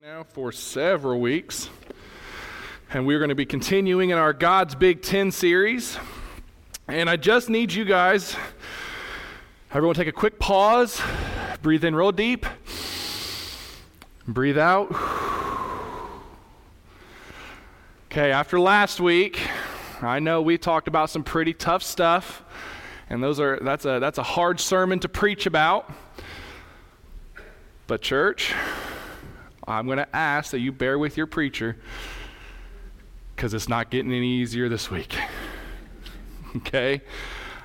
now for several weeks. And we're going to be continuing in our God's Big Ten series. And I just need you guys, everyone, take a quick pause, breathe in real deep, breathe out. Okay, after last week, I know we talked about some pretty tough stuff, and those are that's a that's a hard sermon to preach about. But church, I'm going to ask that you bear with your preacher because it's not getting any easier this week. okay?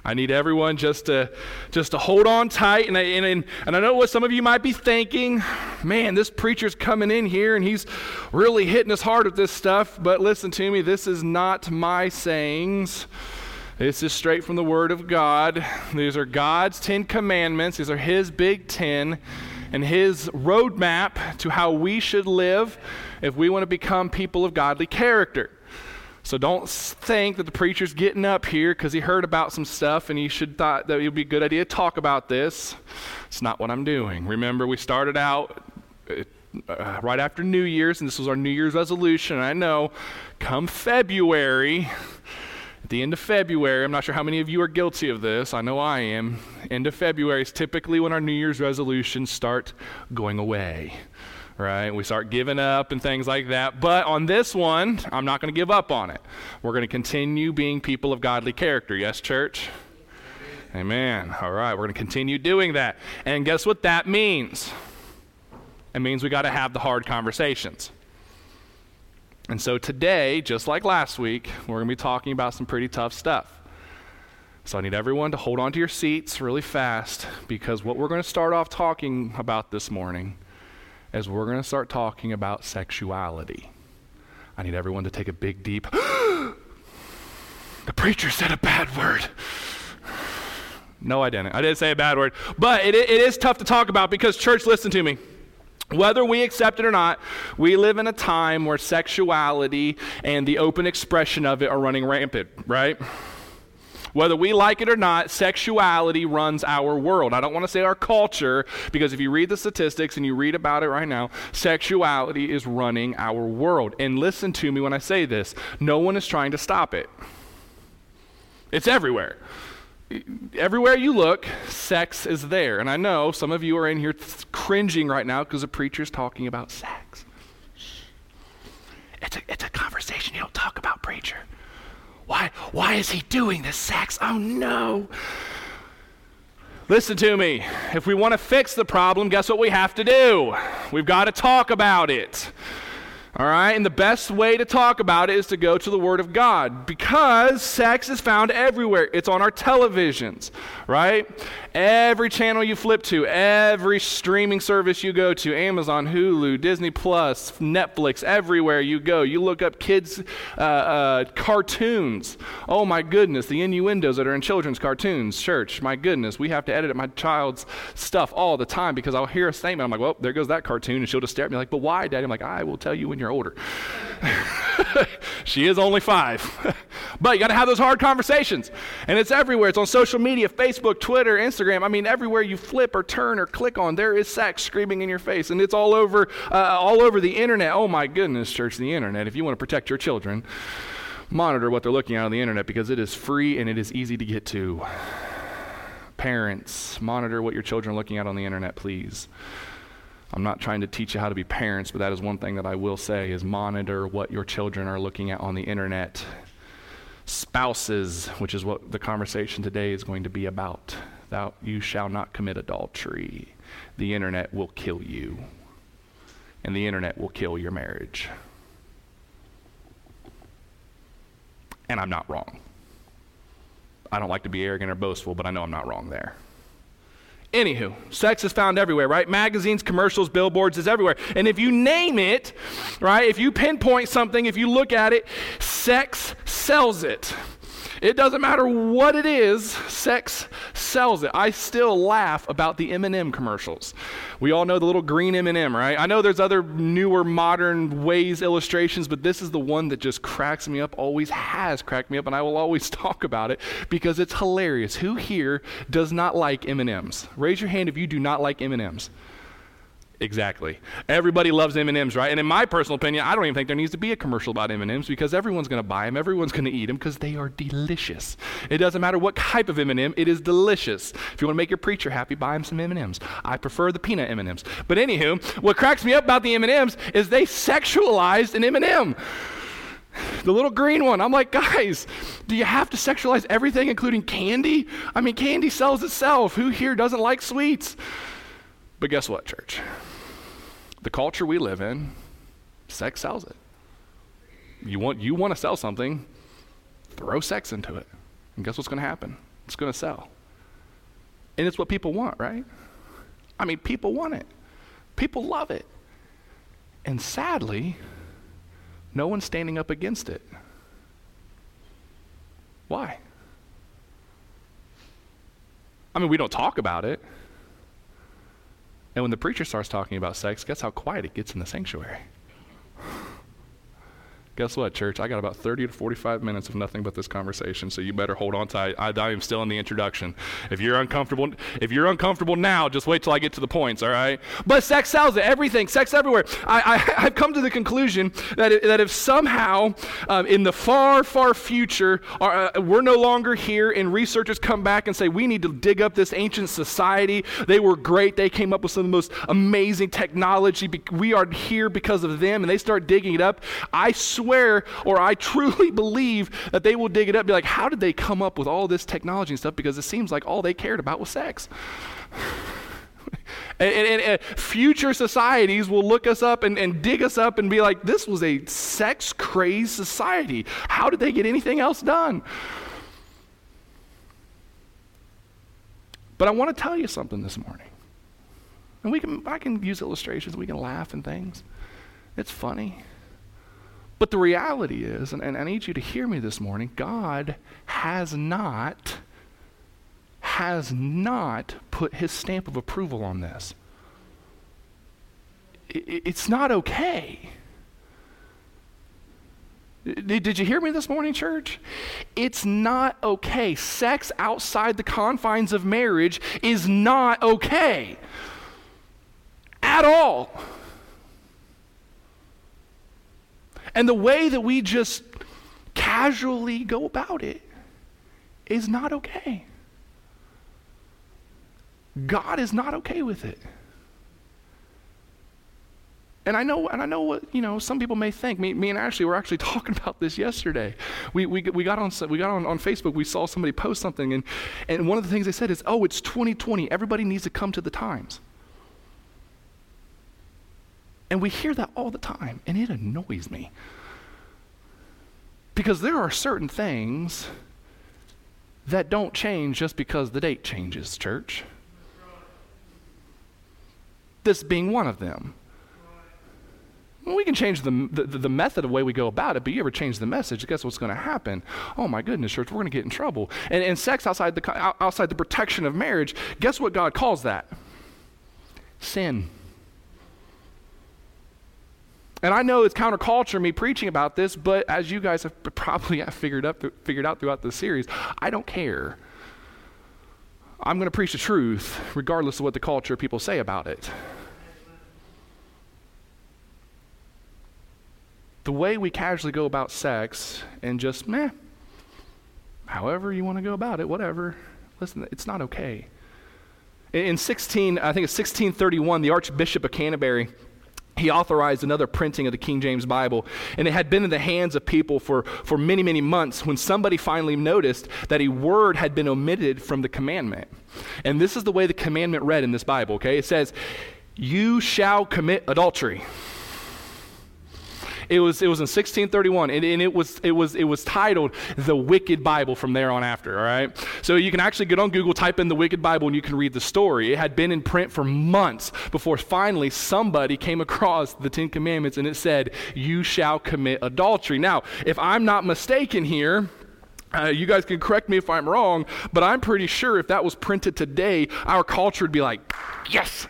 I need everyone just to just to hold on tight. And I, and, and I know what some of you might be thinking. Man, this preacher's coming in here and he's really hitting us hard with this stuff. But listen to me, this is not my sayings. This is straight from the Word of God. These are God's Ten Commandments. These are His Big Ten and his roadmap to how we should live if we want to become people of godly character. So don't think that the preacher's getting up here because he heard about some stuff and he should thought that it would be a good idea to talk about this. It's not what I'm doing. Remember, we started out uh, right after New Year's, and this was our New Year's resolution. I know, come February, at the end of February, I'm not sure how many of you are guilty of this. I know I am. End of February is typically when our New Year's resolutions start going away, right? We start giving up and things like that. But on this one, I'm not going to give up on it. We're going to continue being people of godly character. Yes, church? Amen. All right, we're going to continue doing that. And guess what that means? It means we got to have the hard conversations. And so today, just like last week, we're going to be talking about some pretty tough stuff. So I need everyone to hold on to your seats really fast because what we're going to start off talking about this morning is we're going to start talking about sexuality. I need everyone to take a big, deep. the preacher said a bad word. No, I didn't. I didn't say a bad word. But it, it is tough to talk about because, church, listen to me. Whether we accept it or not, we live in a time where sexuality and the open expression of it are running rampant, right? Whether we like it or not, sexuality runs our world. I don't want to say our culture, because if you read the statistics and you read about it right now, sexuality is running our world. And listen to me when I say this no one is trying to stop it, it's everywhere everywhere you look, sex is there. And I know some of you are in here cringing right now because the preacher's talking about sex. It's a, it's a conversation you don't talk about, preacher. Why, why is he doing this sex? Oh no. Listen to me. If we want to fix the problem, guess what we have to do? We've got to talk about it. All right, and the best way to talk about it is to go to the Word of God because sex is found everywhere. It's on our televisions, right? Every channel you flip to, every streaming service you go to, Amazon, Hulu, Disney Plus, Netflix, everywhere you go, you look up kids' uh, uh, cartoons. Oh my goodness, the innuendos that are in children's cartoons. Church, my goodness, we have to edit my child's stuff all the time because I'll hear a statement. I'm like, well, there goes that cartoon, and she'll just stare at me like, but why, Daddy? I'm like, I will tell you when you're older. she is only five. but you got to have those hard conversations. And it's everywhere. It's on social media Facebook, Twitter, Instagram. I mean, everywhere you flip or turn or click on, there is sex screaming in your face. And it's all over, uh, all over the internet. Oh, my goodness, church, the internet. If you want to protect your children, monitor what they're looking at on the internet because it is free and it is easy to get to. Parents, monitor what your children are looking at on the internet, please. I'm not trying to teach you how to be parents, but that is one thing that I will say is monitor what your children are looking at on the internet. Spouses, which is what the conversation today is going to be about. Thou you shall not commit adultery. The internet will kill you. And the internet will kill your marriage. And I'm not wrong. I don't like to be arrogant or boastful, but I know I'm not wrong there. Anywho, sex is found everywhere, right? Magazines, commercials, billboards is everywhere. And if you name it, right, if you pinpoint something, if you look at it, sex sells it. It doesn't matter what it is, sex sells it. I still laugh about the M&M commercials. We all know the little green M&M, right? I know there's other newer modern ways illustrations, but this is the one that just cracks me up, always has cracked me up, and I will always talk about it because it's hilarious. Who here does not like M&Ms? Raise your hand if you do not like M&Ms. Exactly. Everybody loves M&Ms, right? And in my personal opinion, I don't even think there needs to be a commercial about M&Ms because everyone's going to buy them, everyone's going to eat them because they are delicious. It doesn't matter what type of M&M, it is delicious. If you want to make your preacher happy, buy him some M&Ms. I prefer the peanut M&Ms. But anywho, what cracks me up about the M&Ms is they sexualized an M&M. The little green one. I'm like, guys, do you have to sexualize everything, including candy? I mean, candy sells itself. Who here doesn't like sweets? But guess what, church? The culture we live in, sex sells it. You want, you want to sell something, throw sex into it. And guess what's going to happen? It's going to sell. And it's what people want, right? I mean, people want it, people love it. And sadly, no one's standing up against it. Why? I mean, we don't talk about it. And when the preacher starts talking about sex, guess how quiet it gets in the sanctuary? Guess what, church? I got about 30 to 45 minutes of nothing but this conversation, so you better hold on tight. I, I am still in the introduction. If you're uncomfortable, if you're uncomfortable now, just wait till I get to the points, all right? But sex sells it, everything, sex everywhere. I, I, have come to the conclusion that, it, that if somehow um, in the far, far future, uh, we're no longer here and researchers come back and say, we need to dig up this ancient society. They were great. They came up with some of the most amazing technology. We are here because of them, and they start digging it up. I swear swear or I truly believe that they will dig it up be like, how did they come up with all this technology and stuff? Because it seems like all they cared about was sex. and, and, and, future societies will look us up and, and dig us up and be like, this was a sex crazed society. How did they get anything else done? But I want to tell you something this morning. And we can, I can use illustrations, we can laugh and things. It's funny. But the reality is, and, and I need you to hear me this morning, God has not, has not put his stamp of approval on this. It, it's not okay. Did you hear me this morning, church? It's not okay. Sex outside the confines of marriage is not okay at all. And the way that we just casually go about it is not okay. God is not okay with it. And I know, and I know what you know. Some people may think. Me, me and Ashley were actually talking about this yesterday. We, we, we got on we got on, on Facebook. We saw somebody post something, and and one of the things they said is, "Oh, it's 2020. Everybody needs to come to the times." And we hear that all the time, and it annoys me. Because there are certain things that don't change just because the date changes, church. This being one of them. We can change the, the, the, method of way we go about it, but you ever change the message, guess what's going to happen? Oh my goodness, church, we're going to get in trouble. And, and sex outside the, outside the protection of marriage, guess what God calls that? Sin. And I know it's counterculture me preaching about this, but as you guys have probably figured, up, figured out throughout the series, I don't care. I'm going to preach the truth regardless of what the culture people say about it. The way we casually go about sex and just, meh, however you want to go about it, whatever, listen, it's not okay. In 16, I think it's 1631, the Archbishop of Canterbury he authorized another printing of the King James Bible. And it had been in the hands of people for, for many, many months when somebody finally noticed that a word had been omitted from the commandment. And this is the way the commandment read in this Bible, okay? It says, You shall commit adultery. It was, it was in 1631, and, and, it, was, it, was, it was titled The Wicked Bible from there on after, all right? So you can actually get on Google, type in The Wicked Bible, and you can read the story. It had been in print for months before finally somebody came across the Ten Commandments and it said, You shall commit adultery. Now, if I'm not mistaken here, uh, you guys can correct me if I'm wrong, but I'm pretty sure if that was printed today, our culture would be like, yes,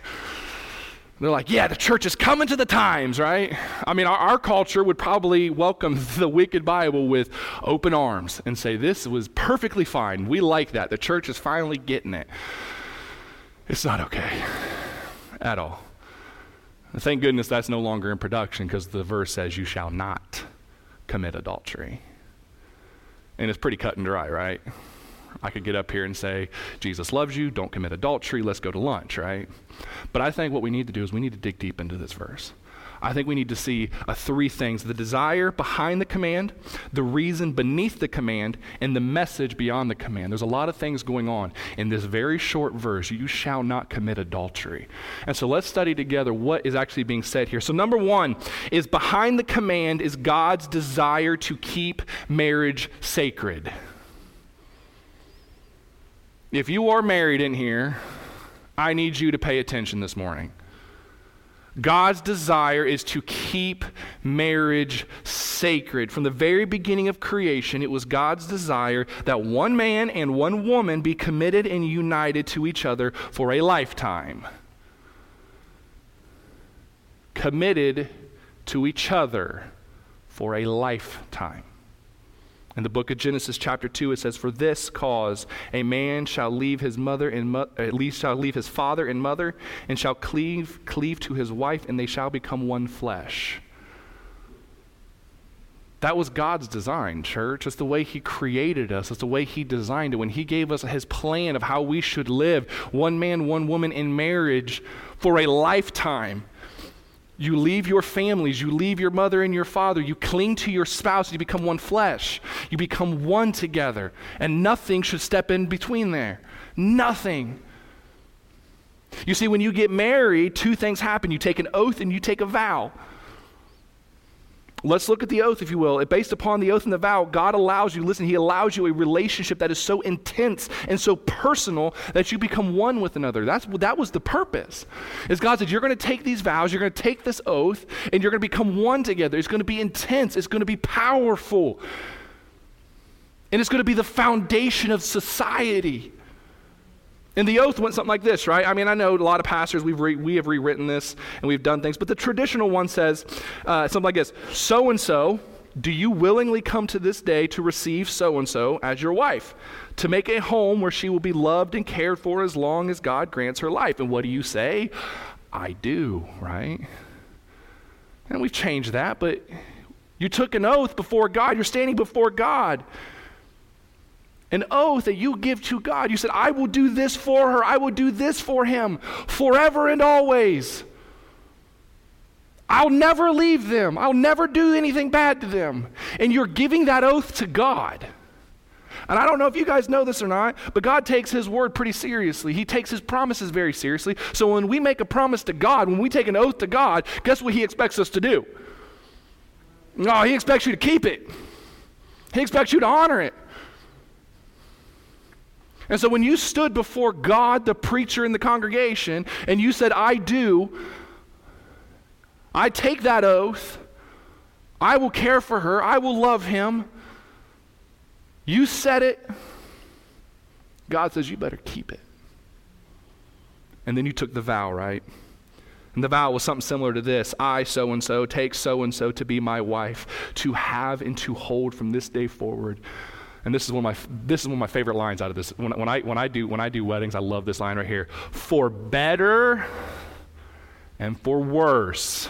they're like, yeah, the church is coming to the times, right? I mean, our, our, culture would probably welcome the wicked Bible with open arms and say, this was perfectly fine. We like that. The church is finally getting it. It's not okay at all. Thank goodness that's no longer in production because the verse says, You shall not commit adultery. And it's pretty cut and dry, right? I could get up here and say, Jesus loves you, don't commit adultery, let's go to lunch, right? But I think what we need to do is we need to dig deep into this verse. I think we need to see uh, three things the desire behind the command, the reason beneath the command, and the message beyond the command. There's a lot of things going on in this very short verse you shall not commit adultery. And so let's study together what is actually being said here. So, number one is behind the command is God's desire to keep marriage sacred. If you are married in here, I need you to pay attention this morning. God's desire is to keep marriage sacred. From the very beginning of creation, it was God's desire that one man and one woman be committed and united to each other for a lifetime. Committed to each other for a lifetime. In the book of Genesis, chapter 2, it says, For this cause a man shall leave his mother and mo- at least shall leave his father and mother, and shall cleave, cleave to his wife, and they shall become one flesh. That was God's design, church. It's the way He created us. It's the way He designed it. When He gave us His plan of how we should live, one man, one woman in marriage for a lifetime. You leave your families, you leave your mother and your father, you cling to your spouse, you become one flesh. You become one together, and nothing should step in between there. Nothing. You see, when you get married, two things happen you take an oath and you take a vow. Let's look at the oath, if you will. Based upon the oath and the vow, God allows you, listen, He allows you a relationship that is so intense and so personal that you become one with another. That's, that was the purpose. Is God said, You're going to take these vows, you're going to take this oath, and you're going to become one together. It's going to be intense, it's going to be powerful, and it's going to be the foundation of society. And the oath went something like this, right? I mean, I know a lot of pastors, we've re- we have rewritten this and we've done things, but the traditional one says uh, something like this So and so, do you willingly come to this day to receive so and so as your wife, to make a home where she will be loved and cared for as long as God grants her life? And what do you say? I do, right? And we've changed that, but you took an oath before God. You're standing before God an oath that you give to God. You said, I will do this for her, I will do this for him forever and always. I'll never leave them, I'll never do anything bad to them. And you're giving that oath to God. And I don't know if you guys know this or not, but God takes His word pretty seriously. He takes His promises very seriously. So when we make a promise to God, when we take an oath to God, guess what He expects us to do? No, He expects you to keep it, He expects you to honor it. And so when you stood before God, the preacher in the congregation, and you said, I do, I take that oath, I will care for her, I will love him. You said it. God says, You better keep it. And then you took the vow, right? And the vow was something similar to this I, so and so, take so and so to be my wife, to have and to hold from this day forward and this is one of my this is one of my favorite lines out of this. When, when I when I do when I do weddings, I love this line right here. For better and for worse.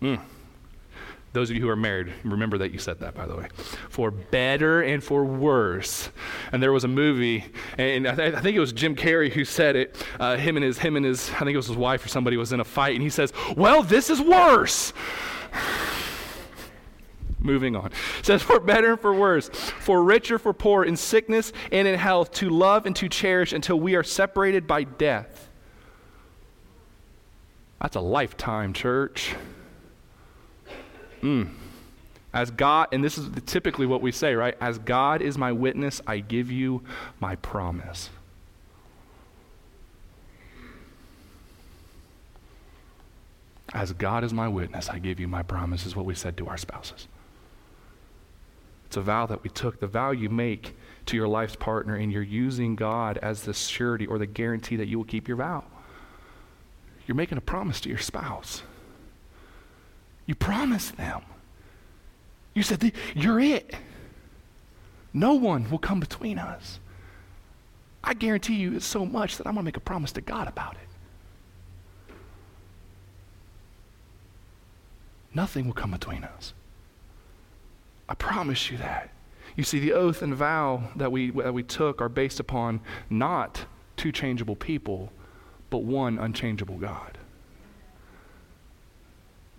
Mm. Those of you who are married, remember that you said that, by the way. For better and for worse. And there was a movie, and I, th- I think it was Jim Carrey who said it. Uh, him and his, him and his, I think it was his wife or somebody was in a fight, and he says, "Well, this is worse." Moving on. It says, For better and for worse, for richer, for poor, in sickness and in health, to love and to cherish until we are separated by death. That's a lifetime, church. Mm. As God, and this is typically what we say, right? As God is my witness, I give you my promise. As God is my witness, I give you my promise, is what we said to our spouses. It's a vow that we took, the vow you make to your life's partner, and you're using God as the surety or the guarantee that you will keep your vow. You're making a promise to your spouse. You promised them. You said, You're it. No one will come between us. I guarantee you it's so much that I'm going to make a promise to God about it. Nothing will come between us. I promise you that. You see, the oath and vow that we, that we took are based upon not two changeable people, but one unchangeable God.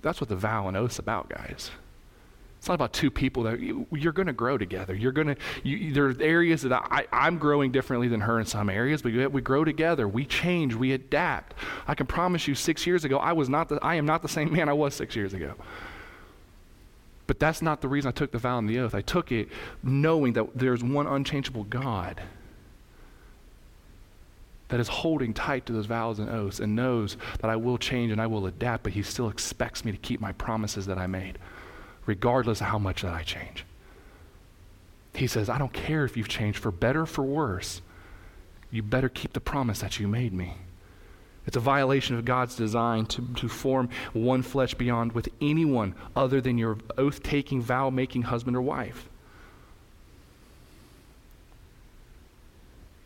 That's what the vow and oath's about, guys. It's not about two people that you, are going to grow together. You're going to. You, there are areas that I, I'm growing differently than her in some areas, but we grow together. We change. We adapt. I can promise you, six years ago, I was not. The, I am not the same man I was six years ago. But that's not the reason I took the vow and the oath. I took it knowing that there's one unchangeable God that is holding tight to those vows and oaths and knows that I will change and I will adapt, but He still expects me to keep my promises that I made regardless of how much that I change. He says, I don't care if you've changed for better or for worse. You better keep the promise that you made me. It's a violation of God's design to, to form one flesh beyond with anyone other than your oath taking, vow making husband or wife.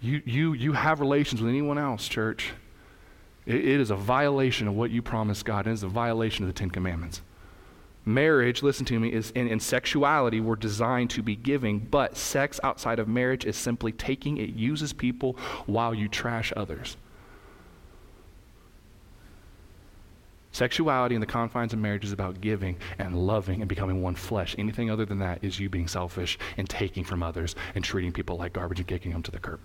You, you, you have relations with anyone else, church. it, it is a violation of what you promised God. And it is a violation of the Ten Commandments. Marriage, listen to me, is and, and sexuality were designed to be giving, but sex outside of marriage is simply taking, it uses people while you trash others. Sexuality in the confines of marriage is about giving and loving and becoming one flesh. Anything other than that is you being selfish and taking from others and treating people like garbage and kicking them to the curb.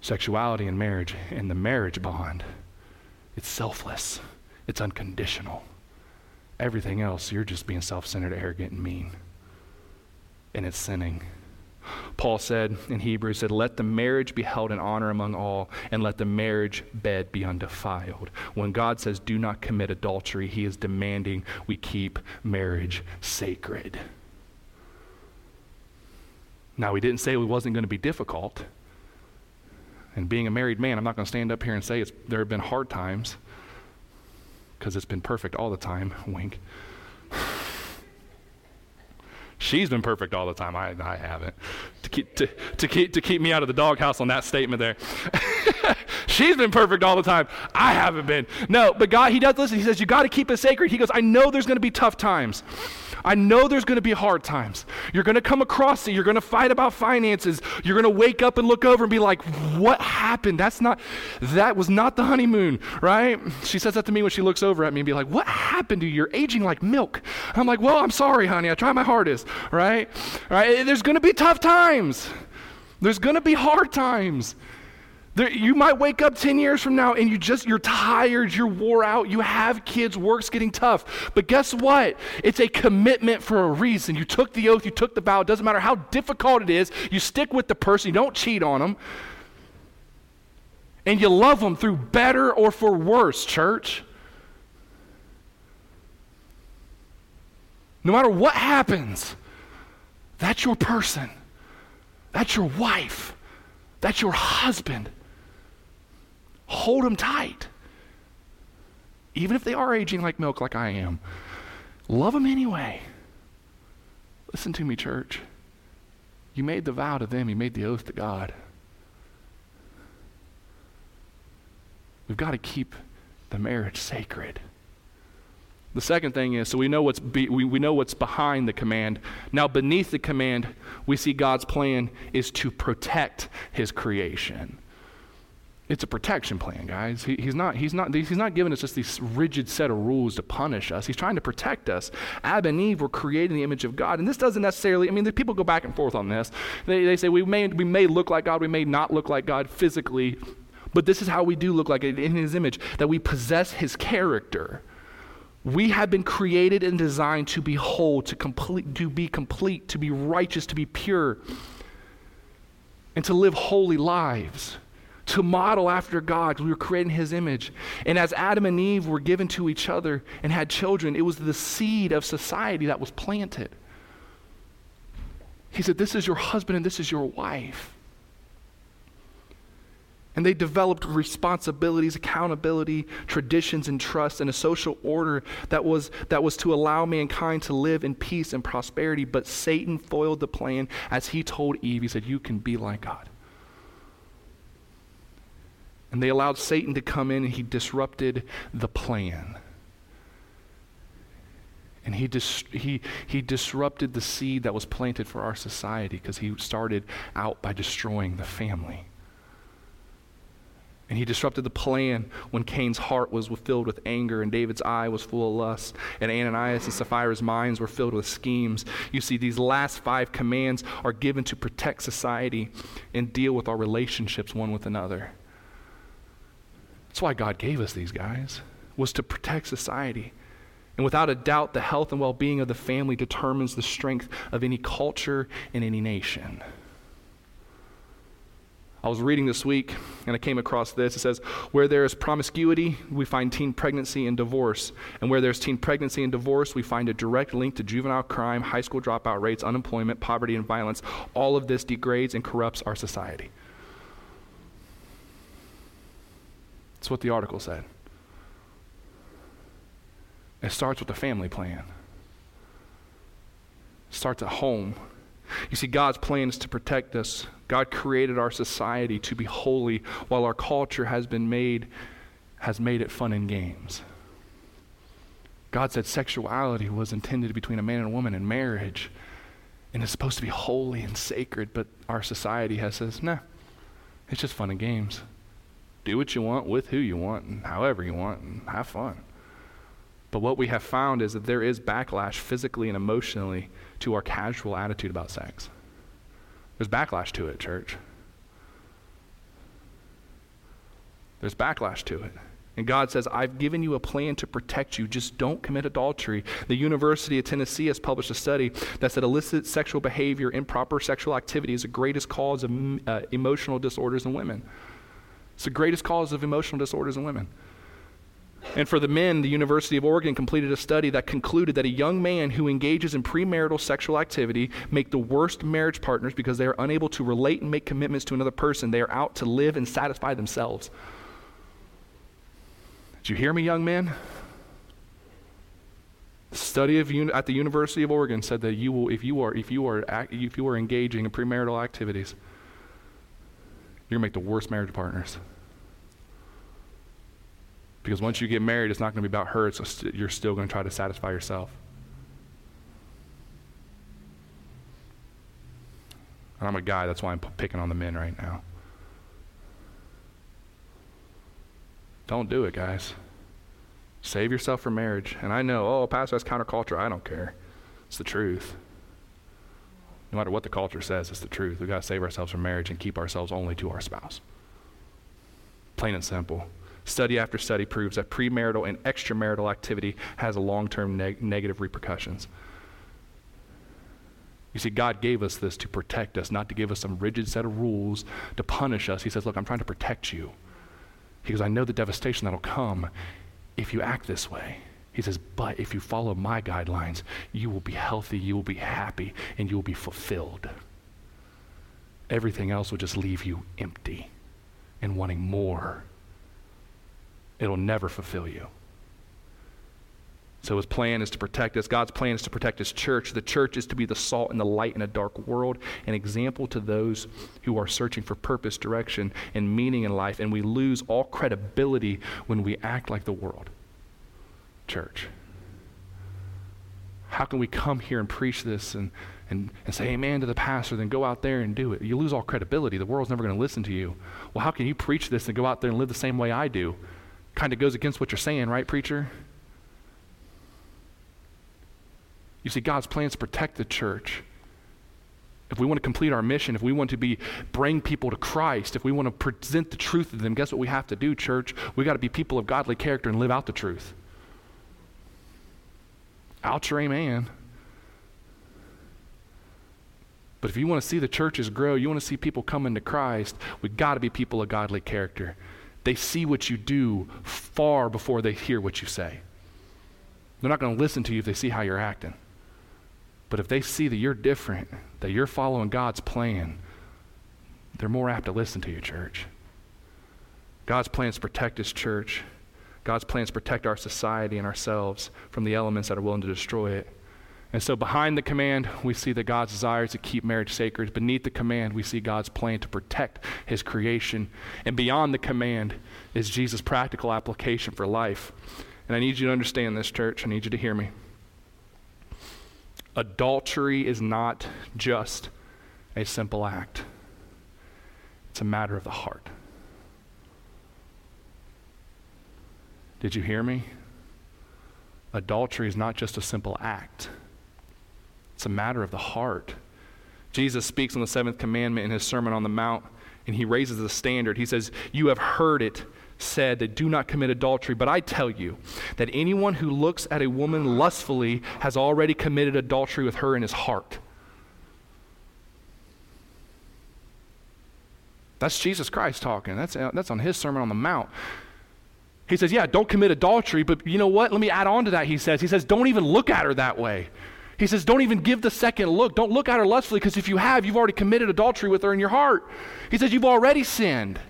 Sexuality in marriage and the marriage bond, it's selfless. It's unconditional. Everything else, you're just being self centered, arrogant, and mean. And it's sinning. Paul said in Hebrews, said, Let the marriage be held in honor among all, and let the marriage bed be undefiled. When God says, Do not commit adultery, he is demanding we keep marriage sacred. Now, he didn't say it wasn't going to be difficult. And being a married man, I'm not going to stand up here and say there have been hard times because it's been perfect all the time. Wink. She's been perfect all the time. I, I haven't. To keep, to, to, keep, to keep me out of the doghouse on that statement there. She's been perfect all the time. I haven't been. No, but God, He does listen. He says, You got to keep it sacred. He goes, I know there's going to be tough times. I know there's going to be hard times. You're going to come across it. You're going to fight about finances. You're going to wake up and look over and be like, what happened? That's not, that was not the honeymoon, right? She says that to me when she looks over at me and be like, what happened to you? You're aging like milk. I'm like, well, I'm sorry, honey. I try my hardest, right? Right? There's going to be tough times. There's going to be hard times. There, you might wake up 10 years from now and you just, you're tired, you're wore out, you have kids, work's getting tough. But guess what? It's a commitment for a reason. You took the oath, you took the vow. It doesn't matter how difficult it is, you stick with the person, you don't cheat on them. And you love them through better or for worse, church. No matter what happens, that's your person. That's your wife. That's your husband. Hold them tight. Even if they are aging like milk, like I am. Love them anyway. Listen to me, church. You made the vow to them, you made the oath to God. We've got to keep the marriage sacred. The second thing is so we know what's be, we, we know what's behind the command. Now beneath the command, we see God's plan is to protect his creation. It's a protection plan, guys. He, he's, not, he's, not, he's not giving us just this rigid set of rules to punish us. He's trying to protect us. Adam and Eve were created in the image of God. And this doesn't necessarily, I mean, the people go back and forth on this. They, they say we may, we may look like God, we may not look like God physically, but this is how we do look like it in his image, that we possess his character. We have been created and designed to be whole, to, complete, to be complete, to be righteous, to be pure, and to live holy lives to model after God. We were created in His image. And as Adam and Eve were given to each other and had children, it was the seed of society that was planted. He said, This is your husband and this is your wife. And they developed responsibilities, accountability, traditions, and trust, and a social order that was, that was to allow mankind to live in peace and prosperity. But Satan foiled the plan as he told Eve, He said, You can be like God. And they allowed Satan to come in and he disrupted the plan. And he, dis- he, he disrupted the seed that was planted for our society because he started out by destroying the family. And he disrupted the plan when Cain's heart was filled with anger and David's eye was full of lust, and Ananias and Sapphira's minds were filled with schemes. You see, these last five commands are given to protect society and deal with our relationships one with another. That's why God gave us these guys, was to protect society. And without a doubt, the health and well being of the family determines the strength of any culture and any nation. I was reading this week and I came across this. It says, Where there is promiscuity, we find teen pregnancy and divorce. And where there's teen pregnancy and divorce, we find a direct link to juvenile crime, high school dropout rates, unemployment, poverty, and violence. All of this degrades and corrupts our society. That's what the article said. It starts with a family plan. It starts at home. You see, God's plan is to protect us. God created our society to be holy, while our culture has been made has made it fun and games. God said sexuality was intended between a man and a woman in marriage, and it's supposed to be holy and sacred. But our society has says, nah, it's just fun and games. Do what you want with who you want and however you want and have fun. But what we have found is that there is backlash physically and emotionally to our casual attitude about sex. There's backlash to it, church. There's backlash to it. And God says, I've given you a plan to protect you. Just don't commit adultery. The University of Tennessee has published a study that said illicit sexual behavior, improper sexual activity is the greatest cause of uh, emotional disorders in women. It's the greatest cause of emotional disorders in women. And for the men, the University of Oregon completed a study that concluded that a young man who engages in premarital sexual activity make the worst marriage partners because they are unable to relate and make commitments to another person. They are out to live and satisfy themselves. Did you hear me, young man? The study of un- at the University of Oregon said that you will, if you are, if you are, if you are engaging in premarital activities, you're going to make the worst marriage partners. Because once you get married, it's not going to be about her, it's st- you're still going to try to satisfy yourself. And I'm a guy, that's why I'm p- picking on the men right now. Don't do it, guys. Save yourself for marriage. And I know, oh, Pastor, that's counterculture. I don't care. It's the truth. No matter what the culture says, it's the truth. We've got to save ourselves from marriage and keep ourselves only to our spouse. Plain and simple. Study after study proves that premarital and extramarital activity has a long-term neg- negative repercussions. You see, God gave us this to protect us, not to give us some rigid set of rules to punish us. He says, Look, I'm trying to protect you. He goes, I know the devastation that'll come if you act this way. He says, But if you follow my guidelines, you will be healthy, you will be happy, and you will be fulfilled. Everything else will just leave you empty and wanting more. It'll never fulfill you. So his plan is to protect us. God's plan is to protect his church. The church is to be the salt and the light in a dark world, an example to those who are searching for purpose, direction, and meaning in life. And we lose all credibility when we act like the world church? How can we come here and preach this and, and, and say amen to the pastor, then go out there and do it? You lose all credibility. The world's never going to listen to you. Well, how can you preach this and go out there and live the same way I do? Kind of goes against what you're saying, right, preacher? You see, God's plans protect the church. If we want to complete our mission, if we want to be bring people to Christ, if we want to present the truth to them, guess what we have to do, church? We got to be people of godly character and live out the truth. Out your amen. But if you want to see the churches grow, you want to see people come into Christ, we've got to be people of godly character. They see what you do far before they hear what you say. They're not going to listen to you if they see how you're acting. But if they see that you're different, that you're following God's plan, they're more apt to listen to you, church. God's plan is to protect his church. God's plans protect our society and ourselves from the elements that are willing to destroy it. And so, behind the command, we see that God's desire is to keep marriage sacred. Beneath the command, we see God's plan to protect his creation. And beyond the command is Jesus' practical application for life. And I need you to understand this, church. I need you to hear me. Adultery is not just a simple act, it's a matter of the heart. Did you hear me? Adultery is not just a simple act. It's a matter of the heart. Jesus speaks on the seventh commandment in his Sermon on the Mount, and he raises the standard. He says, You have heard it said that do not commit adultery, but I tell you that anyone who looks at a woman lustfully has already committed adultery with her in his heart. That's Jesus Christ talking. That's, that's on his Sermon on the Mount. He says, Yeah, don't commit adultery, but you know what? Let me add on to that. He says, He says, Don't even look at her that way. He says, Don't even give the second look. Don't look at her lustfully because if you have, you've already committed adultery with her in your heart. He says, You've already sinned.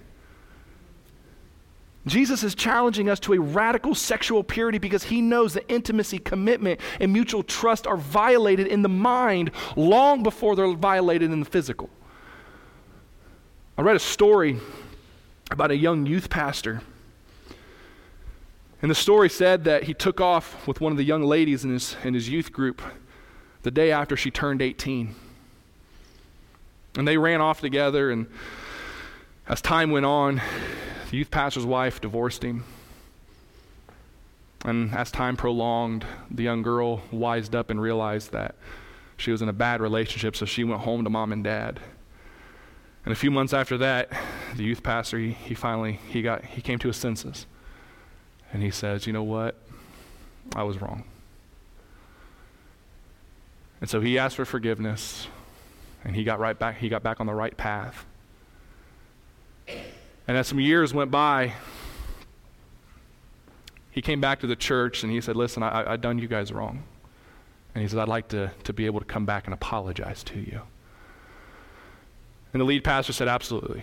Jesus is challenging us to a radical sexual purity because he knows that intimacy, commitment, and mutual trust are violated in the mind long before they're violated in the physical. I read a story about a young youth pastor. And the story said that he took off with one of the young ladies in his, in his youth group the day after she turned 18. And they ran off together, and as time went on, the youth pastor's wife divorced him. And as time prolonged, the young girl wised up and realized that she was in a bad relationship, so she went home to mom and dad. And a few months after that, the youth pastor, he, he finally, he got, he came to his senses. And he says, you know what? I was wrong. And so he asked for forgiveness, and he got right back, he got back on the right path. And as some years went by, he came back to the church and he said, Listen, I, I done you guys wrong. And he said, I'd like to, to be able to come back and apologize to you. And the lead pastor said, Absolutely.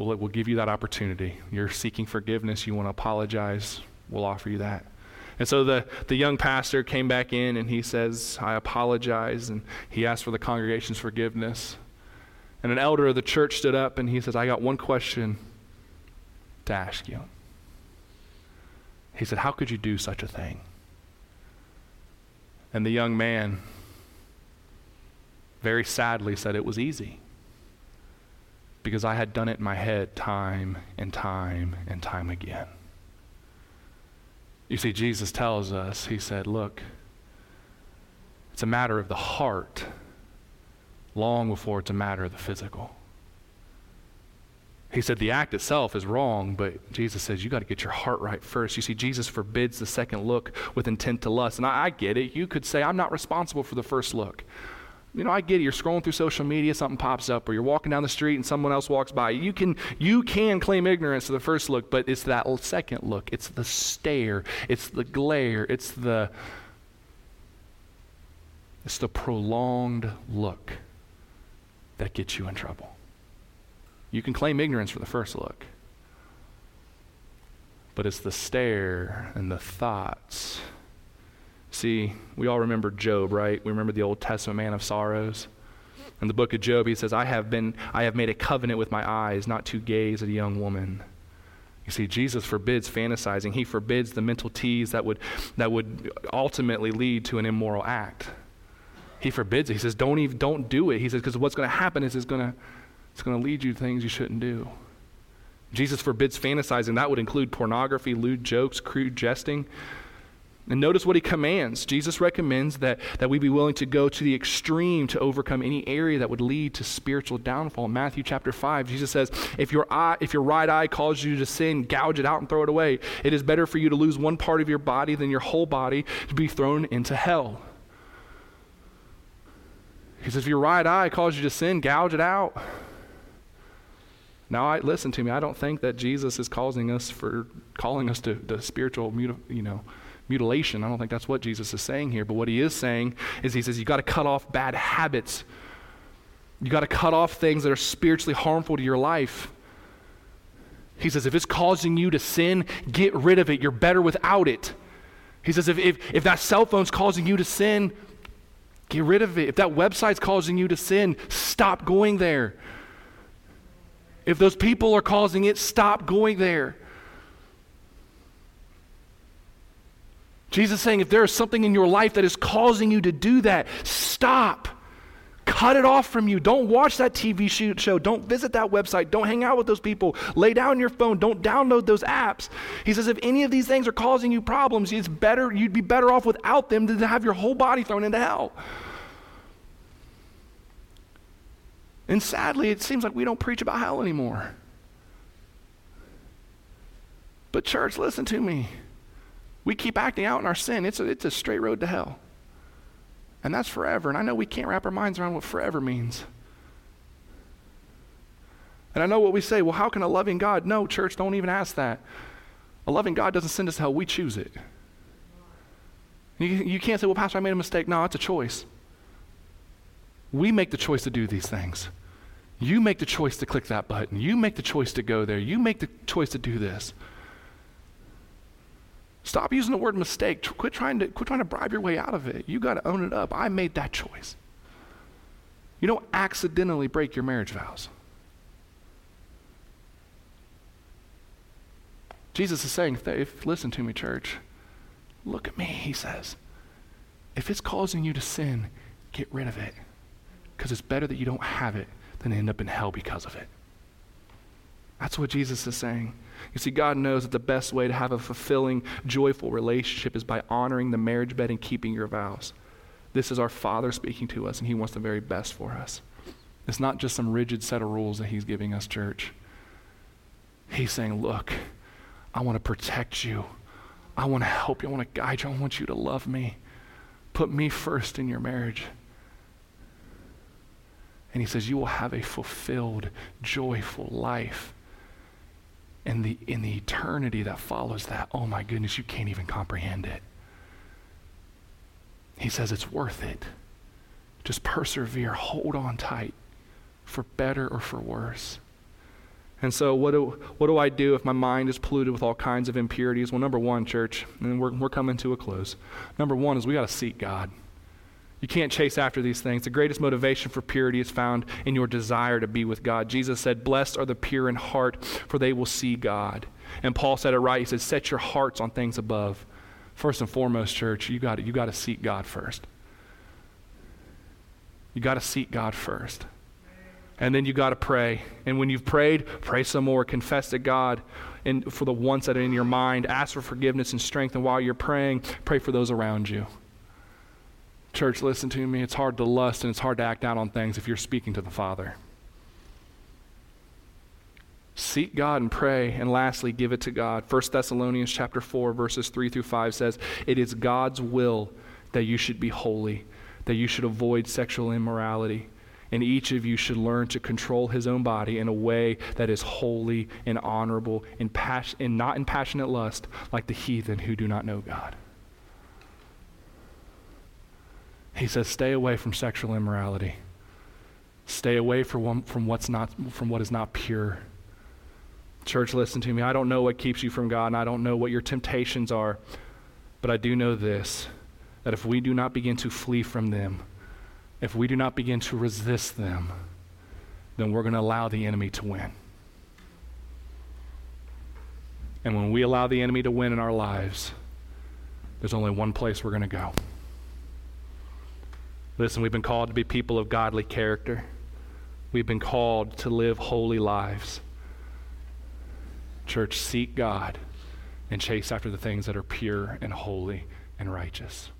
We'll, we'll give you that opportunity. You're seeking forgiveness. You want to apologize. We'll offer you that. And so the, the young pastor came back in and he says, I apologize. And he asked for the congregation's forgiveness. And an elder of the church stood up and he says, I got one question to ask you. He said, How could you do such a thing? And the young man very sadly said it was easy because I had done it in my head time and time and time again. You see, Jesus tells us, He said, Look, it's a matter of the heart long before it's a matter of the physical. He said the act itself is wrong, but Jesus says you got to get your heart right first. You see, Jesus forbids the second look with intent to lust. And I, I, get it. You could say, I'm not responsible for the first look. You know, I get it. You're scrolling through social media, something pops up, or you're walking down the street and someone else walks by. You can, you can claim ignorance to the first look, but it's that second look. It's the stare. It's the glare. It's the, it's the prolonged look that gets you in trouble. You can claim ignorance for the first look, but it's the stare and the thoughts See, we all remember Job, right? We remember the Old Testament man of sorrows. In the book of Job, he says, I have, been, I have made a covenant with my eyes not to gaze at a young woman. You see, Jesus forbids fantasizing. He forbids the mental tease that would, that would ultimately lead to an immoral act. He forbids it. He says, don't, even, don't do it. He says, because what's going to happen is it's going it's going to lead you to things you shouldn't do. Jesus forbids fantasizing. That would include pornography, lewd jokes, crude jesting. And notice what he commands. Jesus recommends that, that we be willing to go to the extreme to overcome any area that would lead to spiritual downfall. Matthew chapter 5, Jesus says, if your, eye, if your right eye calls you to sin, gouge it out and throw it away. It is better for you to lose one part of your body than your whole body to be thrown into hell. He says, if your right eye calls you to sin, gouge it out. Now, I, listen to me. I don't think that Jesus is causing us for calling us to the spiritual, you know, mutilation. I don't think that's what Jesus is saying here. But what he is saying is he says you got to cut off bad habits. You got to cut off things that are spiritually harmful to your life. He says if it's causing you to sin, get rid of it. You're better without it. He says if, if, if that cell phone's causing you to sin, Get rid of it. If that website's causing you to sin, stop going there. If those people are causing it, stop going there. Jesus is saying if there is something in your life that is causing you to do that, stop. Cut it off from you. Don't watch that TV show. Don't visit that website. Don't hang out with those people. Lay down your phone. Don't download those apps. He says if any of these things are causing you problems, it's better you'd be better off without them than to have your whole body thrown into hell. And sadly, it seems like we don't preach about hell anymore. But church, listen to me. We keep acting out in our sin. It's a, it's a straight road to hell. And that's forever. And I know we can't wrap our minds around what forever means. And I know what we say, well, how can a loving God? No, church, don't even ask that. A loving God doesn't send us hell, we choose it. You, you can't say, well, Pastor, I made a mistake. No, it's a choice. We make the choice to do these things. You make the choice to click that button. You make the choice to go there. You make the choice to do this. Stop using the word mistake. Quit trying to, quit trying to bribe your way out of it. You got to own it up. I made that choice. You don't accidentally break your marriage vows. Jesus is saying, if, listen to me, church. Look at me, he says. If it's causing you to sin, get rid of it. Because it's better that you don't have it than end up in hell because of it. That's what Jesus is saying. You see, God knows that the best way to have a fulfilling, joyful relationship is by honoring the marriage bed and keeping your vows. This is our Father speaking to us, and He wants the very best for us. It's not just some rigid set of rules that He's giving us, church. He's saying, Look, I want to protect you. I want to help you. I want to guide you. I want you to love me. Put me first in your marriage. And He says, You will have a fulfilled, joyful life and the in the eternity that follows that oh my goodness you can't even comprehend it. He says it's worth it. Just persevere hold on tight for better or for worse. And so what do, what do i do if my mind is polluted with all kinds of impurities? Well number one church and we're, we're coming to a close. Number one is we got to seek god you can't chase after these things. The greatest motivation for purity is found in your desire to be with God. Jesus said, Blessed are the pure in heart, for they will see God. And Paul said it right. He said, Set your hearts on things above. First and foremost, church, you got you got to seek God first. You got to seek God first. And then you got to pray. And when you've prayed, pray some more. Confess to God and for the ones that are in your mind. Ask for forgiveness and strength. And while you're praying, pray for those around you. Church, listen to me. It's hard to lust and it's hard to act out on things if you're speaking to the Father. Seek God and pray, and lastly, give it to God. 1 Thessalonians chapter 4, verses 3 through 5 says, It is God's will that you should be holy, that you should avoid sexual immorality, and each of you should learn to control his own body in a way that is holy and honorable and, pas- and not in passionate lust like the heathen who do not know God. He says, stay away from sexual immorality. Stay away from, from, what's not, from what is not pure. Church, listen to me. I don't know what keeps you from God, and I don't know what your temptations are, but I do know this that if we do not begin to flee from them, if we do not begin to resist them, then we're going to allow the enemy to win. And when we allow the enemy to win in our lives, there's only one place we're going to go. Listen, we've been called to be people of godly character. We've been called to live holy lives. Church, seek God and chase after the things that are pure and holy and righteous.